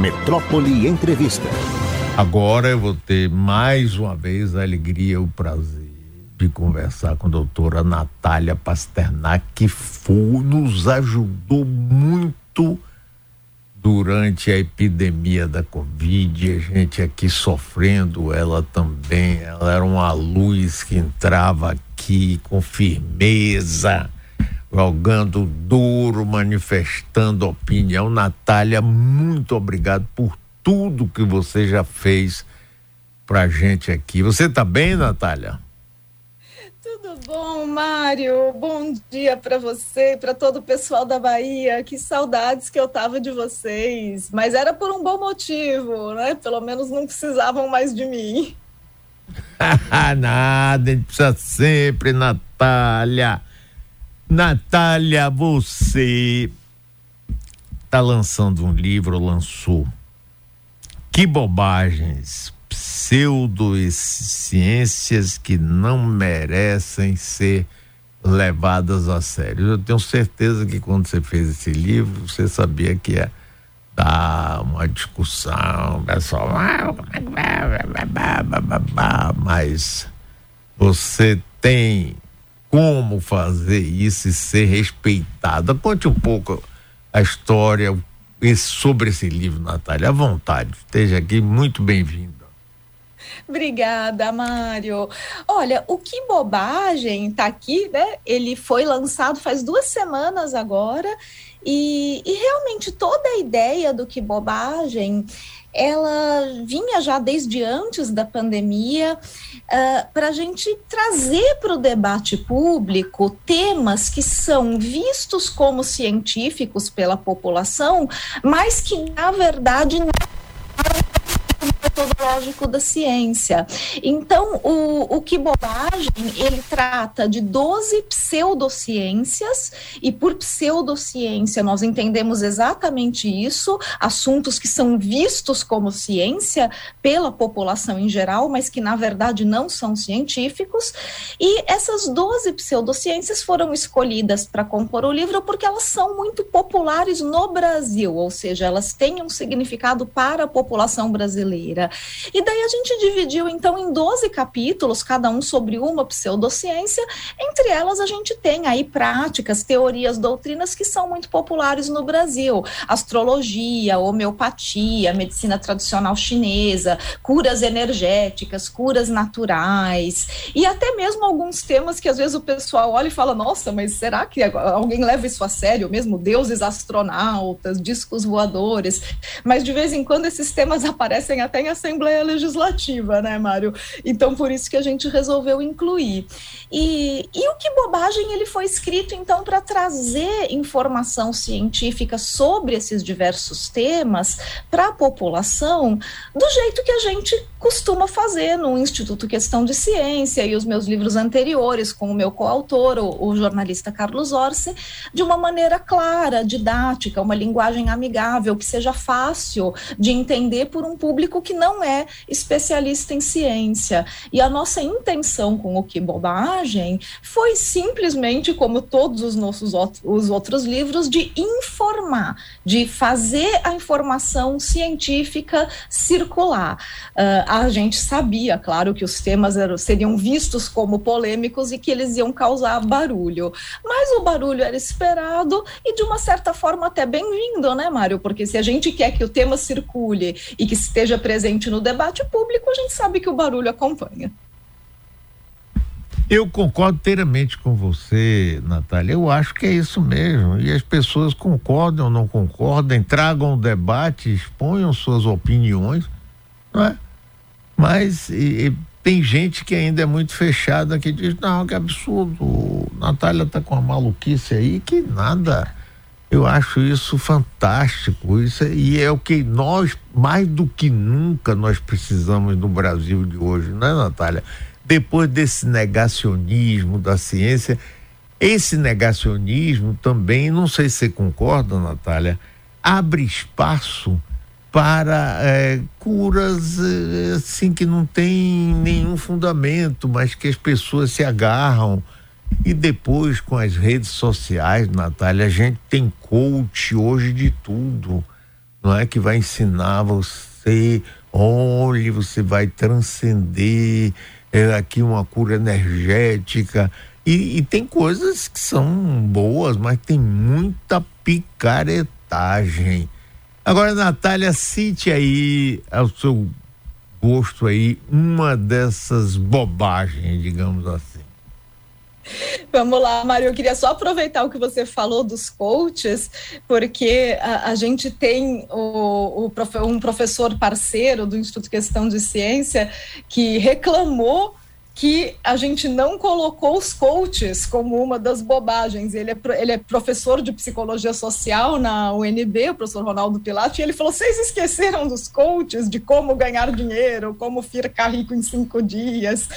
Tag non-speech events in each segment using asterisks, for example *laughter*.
Metrópole Entrevista. Agora eu vou ter mais uma vez a alegria e o prazer de conversar com a doutora Natália Pasternak, que foi, nos ajudou muito durante a epidemia da Covid, a gente aqui sofrendo, ela também, ela era uma luz que entrava aqui com firmeza jogando duro, manifestando opinião. Natália, muito obrigado por tudo que você já fez pra gente aqui. Você tá bem, Natália? Tudo bom, Mário? Bom dia para você e para todo o pessoal da Bahia. Que saudades que eu tava de vocês. Mas era por um bom motivo, né? Pelo menos não precisavam mais de mim. *laughs* Nada, a gente precisa sempre, Natália. Natália, você está lançando um livro, lançou. Que bobagens, pseudociências que não merecem ser levadas a sério. Eu tenho certeza que quando você fez esse livro, você sabia que ia dar uma discussão, pessoal, mas você tem como fazer isso e ser respeitada. Conte um pouco a história sobre esse livro, Natália. À vontade, esteja aqui, muito bem-vinda. Obrigada, Mário. Olha, o Que Bobagem tá aqui, né? Ele foi lançado faz duas semanas agora, e, e realmente toda a ideia do Que Bobagem ela vinha já desde antes da pandemia uh, para a gente trazer para o debate público temas que são vistos como científicos pela população, mas que na verdade não metodológico da ciência. Então, o, o que bobagem, ele trata de 12 pseudociências, e por pseudociência nós entendemos exatamente isso, assuntos que são vistos como ciência pela população em geral, mas que na verdade não são científicos, e essas 12 pseudociências foram escolhidas para compor o livro porque elas são muito populares no Brasil, ou seja, elas têm um significado para a população brasileira. E daí a gente dividiu então em 12 capítulos, cada um sobre uma pseudociência. Entre elas a gente tem aí práticas, teorias, doutrinas que são muito populares no Brasil: astrologia, homeopatia, medicina tradicional chinesa, curas energéticas, curas naturais e até mesmo alguns temas que às vezes o pessoal olha e fala: "Nossa, mas será que alguém leva isso a sério mesmo? Deuses astronautas, discos voadores?" Mas de vez em quando esses temas *laughs* aparecem até em Assembleia Legislativa, né, Mário? Então, por isso que a gente resolveu incluir. E, e o que bobagem ele foi escrito, então, para trazer informação científica sobre esses diversos temas para a população do jeito que a gente costuma fazer no Instituto Questão de Ciência e os meus livros anteriores, com o meu coautor, o, o jornalista Carlos Orsi, de uma maneira clara, didática, uma linguagem amigável, que seja fácil de entender por um público que não é especialista em ciência. E a nossa intenção com o Que Bobagem foi simplesmente, como todos os nossos os outros livros, de informar, de fazer a informação científica circular. Uh, a gente sabia, claro, que os temas eram, seriam vistos como polêmicos e que eles iam causar barulho. Mas o barulho era esperado e, de uma certa forma, até bem-vindo, né, Mário? Porque se a gente quer que o tema circule e que esteja presente presente no debate público, a gente sabe que o barulho acompanha. Eu concordo inteiramente com você, Natália. Eu acho que é isso mesmo. E as pessoas concordam ou não concordam, tragam o debate, exponham suas opiniões, não é? Mas e, e, tem gente que ainda é muito fechada que diz, não, que absurdo. Natália tá com uma maluquice aí que nada eu acho isso fantástico. Isso, é, e é o que nós, mais do que nunca, nós precisamos no Brasil de hoje, não é, Natália? Depois desse negacionismo da ciência, esse negacionismo também, não sei se você concorda, Natália, abre espaço para é, curas é, assim que não tem nenhum fundamento, mas que as pessoas se agarram e depois com as redes sociais, Natália, a gente tem coach hoje de tudo, não é? Que vai ensinar você, onde você vai transcender é, aqui uma cura energética. E, e, tem coisas que são boas, mas tem muita picaretagem. Agora, Natália, cite aí ao seu gosto aí uma dessas bobagens, digamos assim. *laughs* Vamos lá, Mário. Eu queria só aproveitar o que você falou dos coaches, porque a, a gente tem o, o, um professor parceiro do Instituto Questão de Ciência que reclamou que a gente não colocou os coaches como uma das bobagens. Ele é, ele é professor de psicologia social na UNB, o professor Ronaldo Pilate, e ele falou: vocês esqueceram dos coaches, de como ganhar dinheiro, como ficar rico em cinco dias.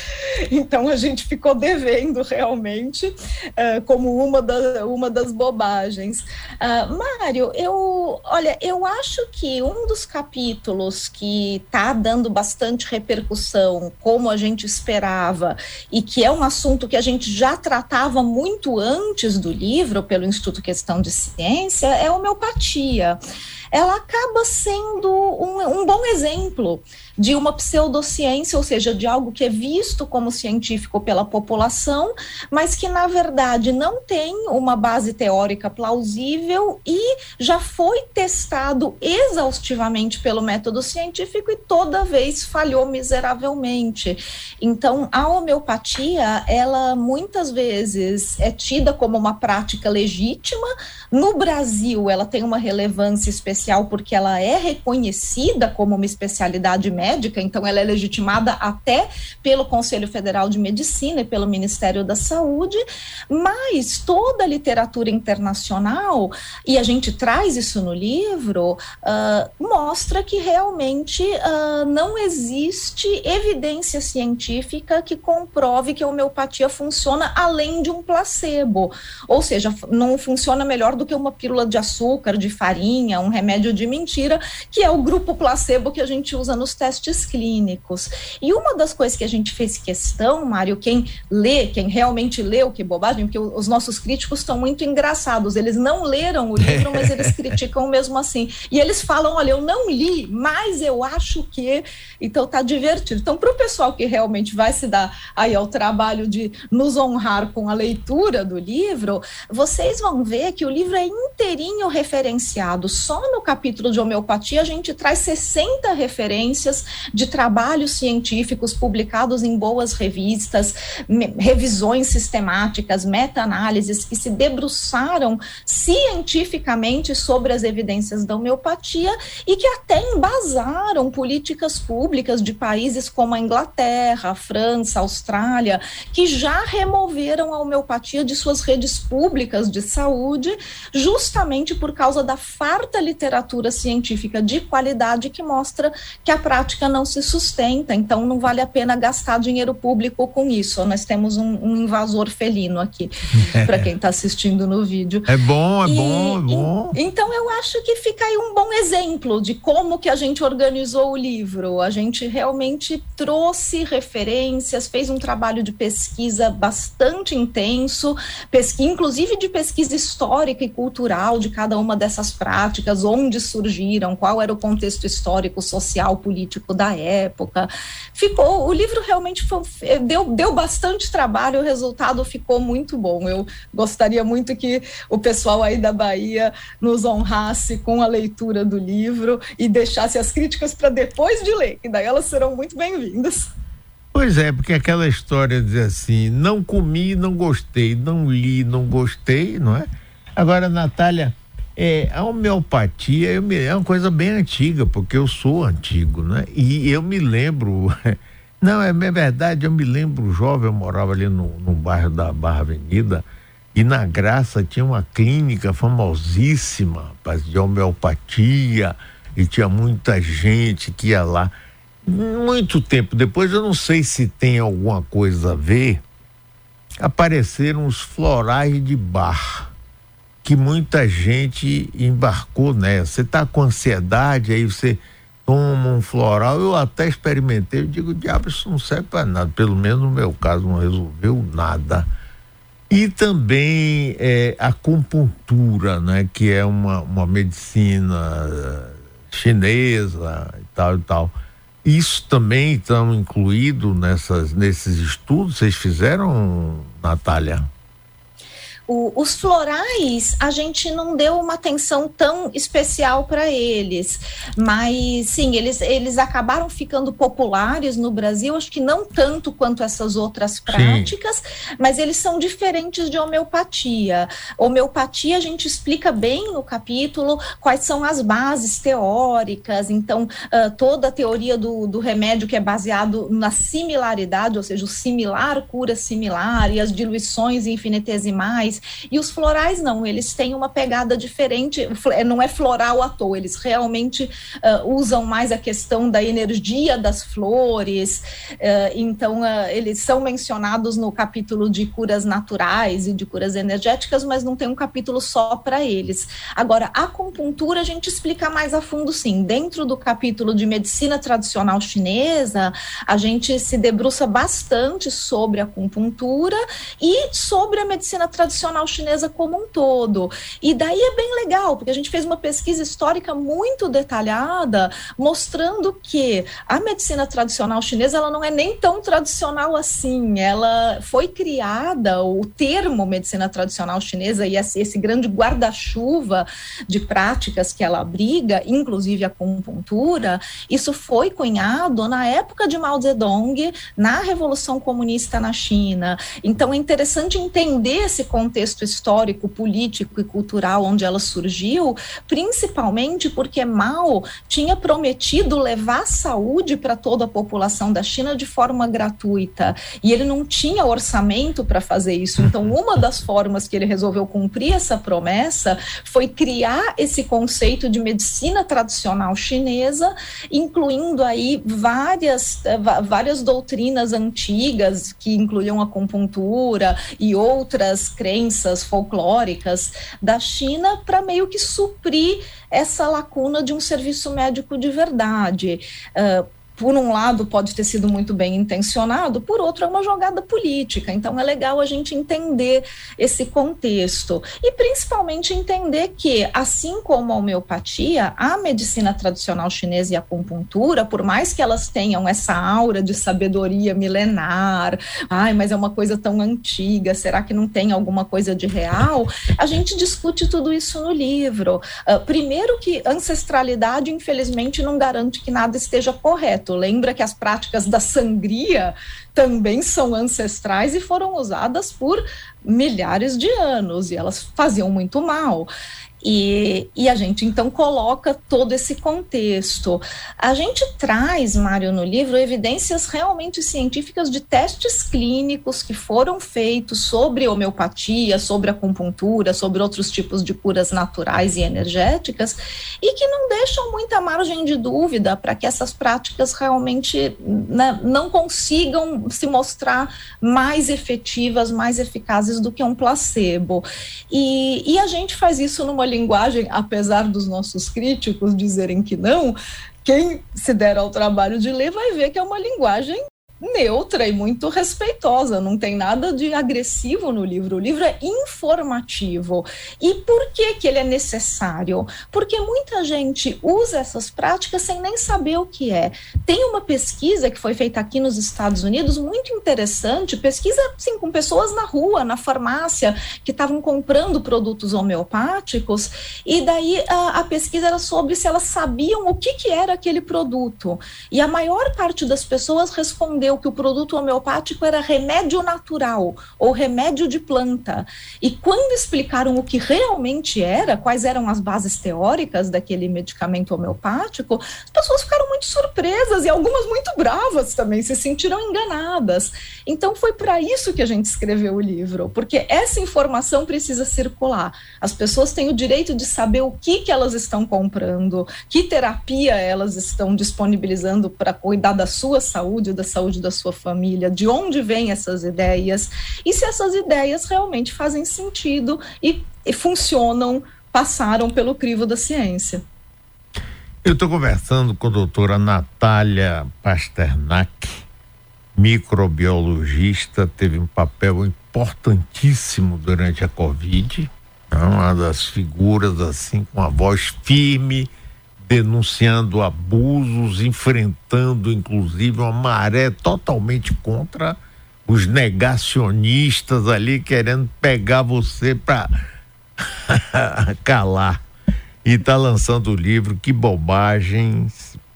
Então a gente ficou devendo realmente uh, como uma, da, uma das bobagens. Uh, Mário, eu olha, eu acho que um dos capítulos que está dando bastante repercussão, como a gente esperava, tratava e que é um assunto que a gente já tratava muito antes do livro pelo Instituto Questão de Ciência é homeopatia. Ela acaba sendo um, um bom exemplo de uma pseudociência, ou seja, de algo que é visto como científico pela população, mas que na verdade não tem uma base teórica plausível e já foi testado exaustivamente pelo método científico e toda vez falhou miseravelmente. Então, a homeopatia, ela muitas vezes é tida como uma prática legítima. No Brasil, ela tem uma relevância especial porque ela é reconhecida como uma especialidade médica então ela é legitimada até pelo Conselho Federal de Medicina e pelo Ministério da Saúde, mas toda a literatura internacional, e a gente traz isso no livro, uh, mostra que realmente uh, não existe evidência científica que comprove que a homeopatia funciona além de um placebo, ou seja, não funciona melhor do que uma pílula de açúcar, de farinha, um remédio de mentira, que é o grupo placebo que a gente usa nos testes clínicos. E uma das coisas que a gente fez questão, Mário, quem lê, quem realmente lê o que bobagem, porque os nossos críticos estão muito engraçados, eles não leram o livro, mas eles *laughs* criticam mesmo assim. E eles falam: olha, eu não li, mas eu acho que. Então tá divertido. Então, para o pessoal que realmente vai se dar aí ao trabalho de nos honrar com a leitura do livro, vocês vão ver que o livro é inteirinho referenciado. Só no capítulo de homeopatia a gente traz 60 referências de trabalhos científicos publicados em boas revistas, revisões sistemáticas, meta-análises que se debruçaram cientificamente sobre as evidências da homeopatia e que até embasaram políticas públicas de países como a Inglaterra, a França, a Austrália, que já removeram a homeopatia de suas redes públicas de saúde, justamente por causa da farta literatura científica de qualidade que mostra que a prática não se sustenta, então não vale a pena gastar dinheiro público com isso. Nós temos um, um invasor felino aqui, *laughs* é. para quem está assistindo no vídeo. É bom, é e, bom, é bom. E, então eu acho que fica aí um bom exemplo de como que a gente organizou o livro. A gente realmente trouxe referências, fez um trabalho de pesquisa bastante intenso, pesqui, inclusive de pesquisa histórica e cultural de cada uma dessas práticas, onde surgiram, qual era o contexto histórico, social, político da época. Ficou, o livro realmente foi, deu, deu bastante trabalho, o resultado ficou muito bom. Eu gostaria muito que o pessoal aí da Bahia nos honrasse com a leitura do livro e deixasse as críticas para depois de ler, que daí elas serão muito bem-vindas. Pois é, porque aquela história de assim, não comi, não gostei, não li, não gostei, não é? Agora, Natália, é, a homeopatia me, é uma coisa bem antiga, porque eu sou antigo, né? E eu me lembro, *laughs* não, é, é verdade, eu me lembro jovem, eu morava ali no, no bairro da Barra Avenida, e na Graça tinha uma clínica famosíssima, rapaz, de homeopatia, e tinha muita gente que ia lá. Muito tempo depois, eu não sei se tem alguma coisa a ver, apareceram os florais de bar que muita gente embarcou nessa. Você está com ansiedade, aí você toma um floral. Eu até experimentei, eu digo, diabo, isso não serve para nada. Pelo menos no meu caso, não resolveu nada. E também é, a acupuntura, né, que é uma, uma medicina chinesa e tal e tal. Isso também estão incluído nessas, nesses estudos? Vocês fizeram, Natália? O, os florais, a gente não deu uma atenção tão especial para eles, mas sim, eles, eles acabaram ficando populares no Brasil, acho que não tanto quanto essas outras práticas, sim. mas eles são diferentes de homeopatia. Homeopatia, a gente explica bem no capítulo quais são as bases teóricas, então, uh, toda a teoria do, do remédio que é baseado na similaridade, ou seja, o similar cura similar e as diluições infinitesimais e os florais não, eles têm uma pegada diferente, não é floral à toa, eles realmente uh, usam mais a questão da energia das flores, uh, então uh, eles são mencionados no capítulo de curas naturais e de curas energéticas, mas não tem um capítulo só para eles. Agora, a acupuntura a gente explica mais a fundo sim. Dentro do capítulo de medicina tradicional chinesa, a gente se debruça bastante sobre a acupuntura e sobre a medicina tradicional tradicional chinesa como um todo. E daí é bem legal, porque a gente fez uma pesquisa histórica muito detalhada, mostrando que a medicina tradicional chinesa ela não é nem tão tradicional assim. Ela foi criada, o termo medicina tradicional chinesa e esse, esse grande guarda-chuva de práticas que ela abriga, inclusive a acupuntura, isso foi cunhado na época de Mao Zedong, na Revolução Comunista na China. Então é interessante entender esse contexto contexto histórico, político e cultural onde ela surgiu, principalmente porque Mao tinha prometido levar saúde para toda a população da China de forma gratuita e ele não tinha orçamento para fazer isso. *laughs* Então, uma das formas que ele resolveu cumprir essa promessa foi criar esse conceito de medicina tradicional chinesa, incluindo aí várias, eh, várias doutrinas antigas que incluíam a acupuntura e outras crenças crenças folclóricas da China para meio que suprir essa lacuna de um serviço médico de verdade. Uh, por um lado, pode ter sido muito bem intencionado, por outro, é uma jogada política. Então, é legal a gente entender esse contexto. E, principalmente, entender que, assim como a homeopatia, a medicina tradicional chinesa e a acupuntura, por mais que elas tenham essa aura de sabedoria milenar, ai, mas é uma coisa tão antiga, será que não tem alguma coisa de real? A gente discute tudo isso no livro. Uh, primeiro, que ancestralidade, infelizmente, não garante que nada esteja correto correto. Lembra que as práticas da sangria também são ancestrais e foram usadas por milhares de anos e elas faziam muito mal. E, e a gente então coloca todo esse contexto. A gente traz, Mário, no livro, evidências realmente científicas de testes clínicos que foram feitos sobre homeopatia, sobre acupuntura, sobre outros tipos de curas naturais e energéticas, e que não deixam muita margem de dúvida para que essas práticas realmente né, não consigam se mostrar mais efetivas, mais eficazes do que um placebo. E, e a gente faz isso numa linguagem, apesar dos nossos críticos dizerem que não, quem se der ao trabalho de ler vai ver que é uma linguagem neutra e muito respeitosa, não tem nada de agressivo no livro. O livro é informativo. E por que que ele é necessário? Porque muita gente usa essas práticas sem nem saber o que é. Tem uma pesquisa que foi feita aqui nos Estados Unidos muito interessante, pesquisa sim com pessoas na rua, na farmácia, que estavam comprando produtos homeopáticos, e daí a, a pesquisa era sobre se elas sabiam o que que era aquele produto. E a maior parte das pessoas respondeu que o produto homeopático era remédio natural ou remédio de planta. E quando explicaram o que realmente era, quais eram as bases teóricas daquele medicamento homeopático, as pessoas ficaram muito surpresas e algumas muito bravas também, se sentiram enganadas. Então foi para isso que a gente escreveu o livro, porque essa informação precisa circular. As pessoas têm o direito de saber o que, que elas estão comprando, que terapia elas estão disponibilizando para cuidar da sua saúde, da saúde da sua família, de onde vêm essas ideias e se essas ideias realmente fazem sentido e, e funcionam, passaram pelo crivo da ciência. Eu estou conversando com a doutora Natália Pasternak, microbiologista, teve um papel importantíssimo durante a Covid, é uma das figuras assim com a voz firme denunciando abusos, enfrentando inclusive uma maré totalmente contra os negacionistas ali querendo pegar você para *laughs* calar. E está lançando o livro Que Bobagem,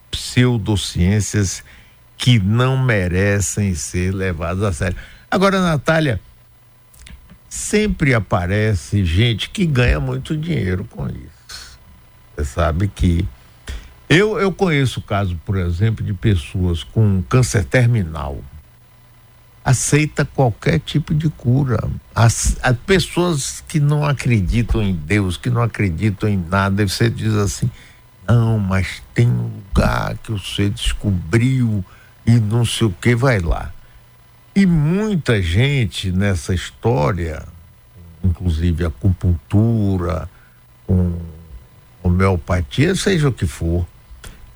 Pseudociências que não merecem ser levadas a sério. Agora, Natália, sempre aparece gente que ganha muito dinheiro com isso. Você sabe que eu, eu conheço o caso, por exemplo, de pessoas com câncer terminal. Aceita qualquer tipo de cura. As, as pessoas que não acreditam em Deus, que não acreditam em nada, você diz assim: não, mas tem um lugar que você descobriu e não sei o que, vai lá. E muita gente nessa história, inclusive acupuntura, com homeopatia, seja o que for,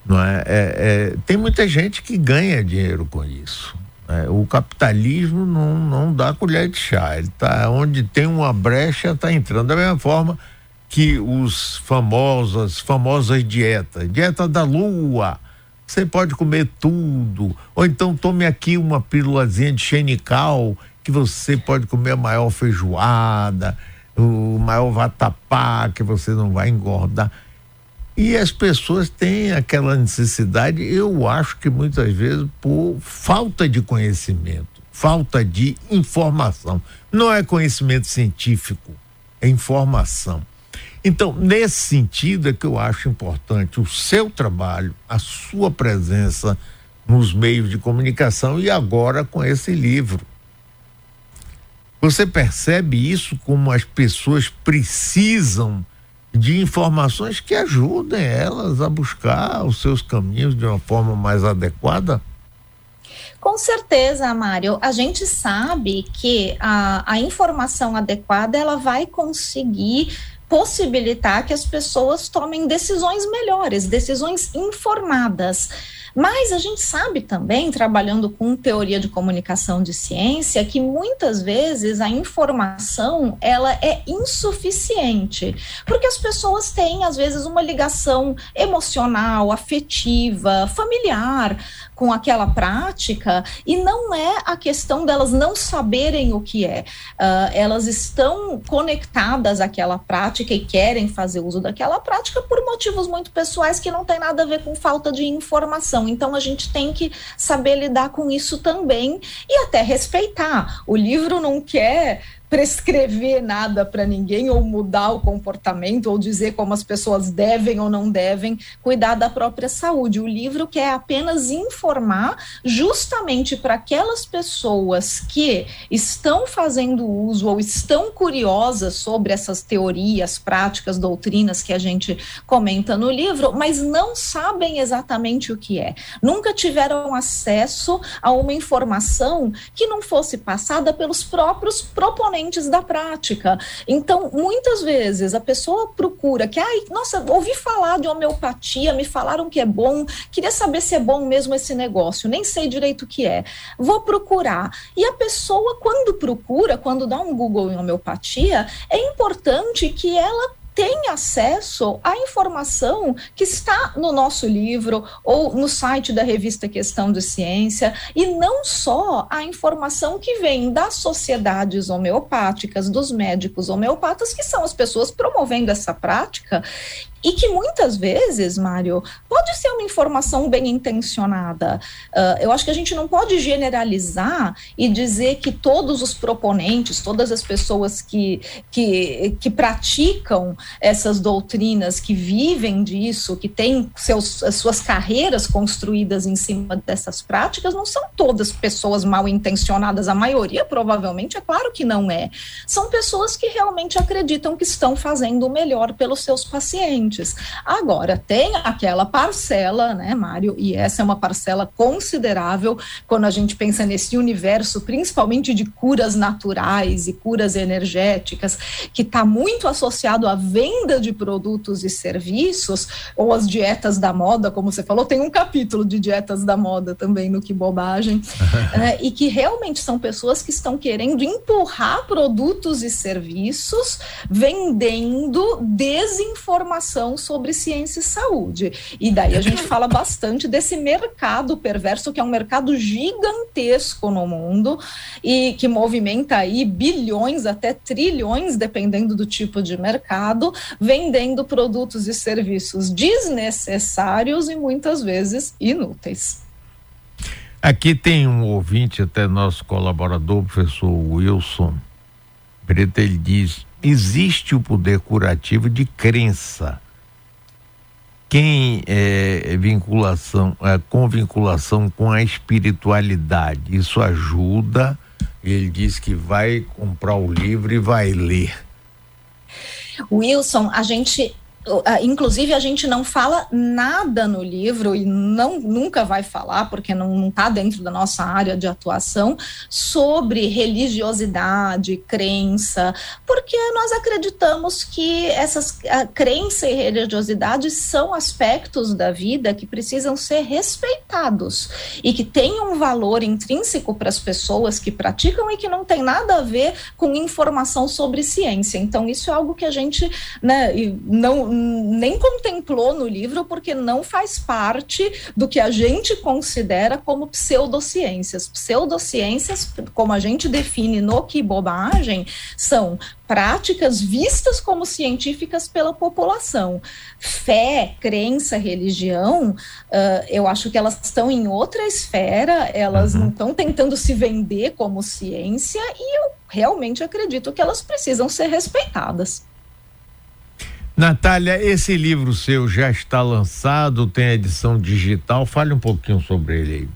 não é? é, é tem muita gente que ganha dinheiro com isso. Né? O capitalismo não, não dá colher de chá. Ele tá onde tem uma brecha, está entrando. Da mesma forma que os famosos, famosas dietas, dieta da lua, você pode comer tudo. Ou então tome aqui uma pílulazinha de xenical, que você pode comer a maior feijoada, o maior vatapá, que você não vai engordar. E as pessoas têm aquela necessidade, eu acho que muitas vezes por falta de conhecimento, falta de informação. Não é conhecimento científico, é informação. Então, nesse sentido é que eu acho importante o seu trabalho, a sua presença nos meios de comunicação e agora com esse livro. Você percebe isso como as pessoas precisam de informações que ajudem elas a buscar os seus caminhos de uma forma mais adequada? Com certeza, Mário. A gente sabe que a, a informação adequada ela vai conseguir possibilitar que as pessoas tomem decisões melhores, decisões informadas. Mas a gente sabe também, trabalhando com teoria de comunicação de ciência, que muitas vezes a informação ela é insuficiente, porque as pessoas têm às vezes uma ligação emocional, afetiva, familiar com aquela prática e não é a questão delas não saberem o que é. Uh, elas estão conectadas àquela prática e querem fazer uso daquela prática por motivos muito pessoais que não tem nada a ver com falta de informação. Então a gente tem que saber lidar com isso também e até respeitar. O livro não quer prescrever nada para ninguém ou mudar o comportamento ou dizer como as pessoas devem ou não devem cuidar da própria saúde. O livro quer apenas informar justamente para aquelas pessoas que estão fazendo uso ou estão curiosas sobre essas teorias, práticas, doutrinas que a gente comenta no livro, mas não sabem exatamente o que é. Nunca tiveram acesso a uma informação que não fosse passada pelos próprios proponentes da prática. Então, muitas vezes a pessoa procura que, ai, nossa, ouvi falar de homeopatia, me falaram que é bom, queria saber se é bom mesmo esse negócio, nem sei direito o que é. Vou procurar. E a pessoa, quando procura, quando dá um Google em homeopatia, é importante que ela tem acesso à informação que está no nosso livro ou no site da revista Questão de Ciência, e não só a informação que vem das sociedades homeopáticas, dos médicos homeopatas, que são as pessoas promovendo essa prática, e que muitas vezes, Mário, pode ser uma informação bem intencionada. Uh, eu acho que a gente não pode generalizar e dizer que todos os proponentes, todas as pessoas que, que, que praticam essas doutrinas, que vivem disso, que têm seus, suas carreiras construídas em cima dessas práticas, não são todas pessoas mal intencionadas. A maioria, provavelmente, é claro que não é. São pessoas que realmente acreditam que estão fazendo o melhor pelos seus pacientes. Agora, tem aquela parcela, né, Mário, e essa é uma parcela considerável quando a gente pensa nesse universo, principalmente de curas naturais e curas energéticas, que está muito associado à venda de produtos e serviços, ou as dietas da moda, como você falou, tem um capítulo de dietas da moda também no Que Bobagem, *laughs* né, e que realmente são pessoas que estão querendo empurrar produtos e serviços vendendo desinformação informação sobre ciência e saúde. E daí a gente fala bastante desse mercado perverso, que é um mercado gigantesco no mundo e que movimenta aí bilhões até trilhões, dependendo do tipo de mercado, vendendo produtos e serviços desnecessários e muitas vezes inúteis. Aqui tem um ouvinte, até nosso colaborador, professor Wilson Preta, ele diz: existe o poder curativo de crença. Quem é vinculação, é, com vinculação com a espiritualidade, isso ajuda. Ele diz que vai comprar o livro e vai ler. Wilson, a gente Inclusive, a gente não fala nada no livro e não, nunca vai falar, porque não está dentro da nossa área de atuação, sobre religiosidade, crença, porque nós acreditamos que essas a crença e religiosidade são aspectos da vida que precisam ser respeitados e que têm um valor intrínseco para as pessoas que praticam e que não tem nada a ver com informação sobre ciência. Então, isso é algo que a gente né, não nem contemplou no livro porque não faz parte do que a gente considera como pseudociências. Pseudociências, como a gente define no Que Bobagem, são práticas vistas como científicas pela população. Fé, crença, religião, uh, eu acho que elas estão em outra esfera, elas uhum. não estão tentando se vender como ciência e eu realmente acredito que elas precisam ser respeitadas. Natália, esse livro seu já está lançado, tem edição digital, fale um pouquinho sobre ele aí.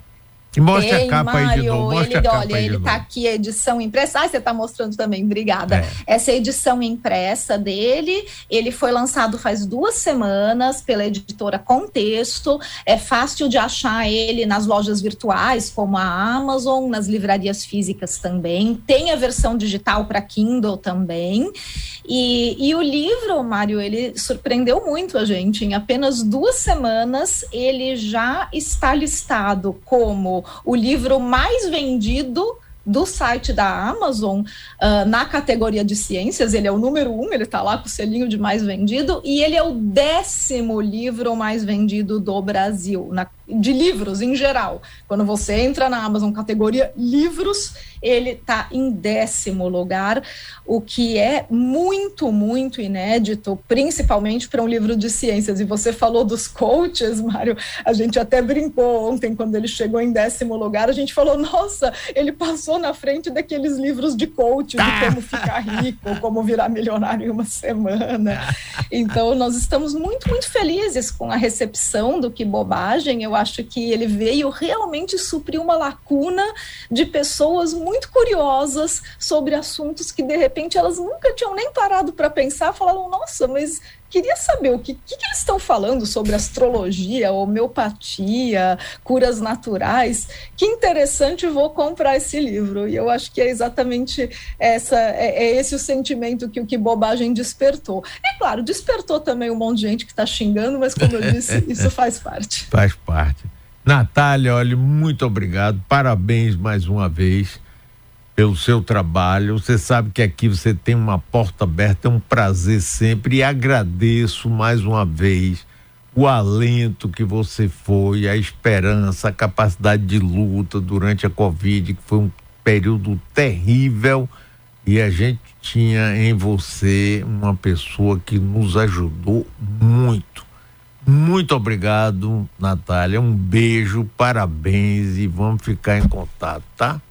E mostre Ei, a capa Mário, aí de novo. Mostre ele, a capa olha, ele está aqui, a edição impressa. Ah, você está mostrando também, obrigada. É. Essa é a edição impressa dele. Ele foi lançado faz duas semanas pela editora Contexto. É fácil de achar ele nas lojas virtuais, como a Amazon, nas livrarias físicas também. Tem a versão digital para Kindle também. E, e o livro, Mário, ele surpreendeu muito a gente. Em apenas duas semanas, ele já está listado como o livro mais vendido do site da Amazon uh, na categoria de ciências. Ele é o número um, ele está lá com o selinho de mais vendido, e ele é o décimo livro mais vendido do Brasil, na, de livros em geral. Quando você entra na Amazon categoria livros, ele está em décimo lugar, o que é muito, muito inédito, principalmente para um livro de ciências. E você falou dos coaches, Mário, a gente até brincou ontem, quando ele chegou em décimo lugar, a gente falou, nossa, ele passou na frente daqueles livros de coach, de como ficar rico, como virar milionário em uma semana. *laughs* Então, nós estamos muito, muito felizes com a recepção do Que Bobagem. Eu acho que ele veio realmente suprir uma lacuna de pessoas muito muito curiosas sobre assuntos que de repente elas nunca tinham nem parado para pensar, falaram: nossa, mas queria saber o que, que, que, eles estão falando sobre astrologia, homeopatia, curas naturais. Que interessante, vou comprar esse livro. E eu acho que é exatamente essa, é, é esse o sentimento que o que bobagem despertou. É claro, despertou também um monte de gente que está xingando, mas como eu *laughs* disse, isso faz parte. Faz parte. Natália, olha, muito obrigado, parabéns mais uma vez pelo seu trabalho. Você sabe que aqui você tem uma porta aberta, é um prazer sempre e agradeço mais uma vez o alento que você foi, a esperança, a capacidade de luta durante a Covid, que foi um período terrível e a gente tinha em você uma pessoa que nos ajudou muito. Muito obrigado, Natália. Um beijo, parabéns e vamos ficar em contato, tá?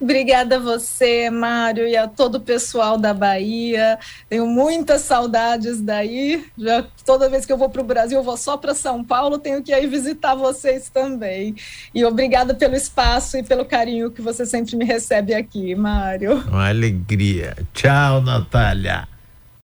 Obrigada a você, Mário, e a todo o pessoal da Bahia. Tenho muitas saudades daí. Já toda vez que eu vou para o Brasil, eu vou só para São Paulo, tenho que ir visitar vocês também. E obrigada pelo espaço e pelo carinho que você sempre me recebe aqui, Mário. Uma alegria. Tchau, Natália.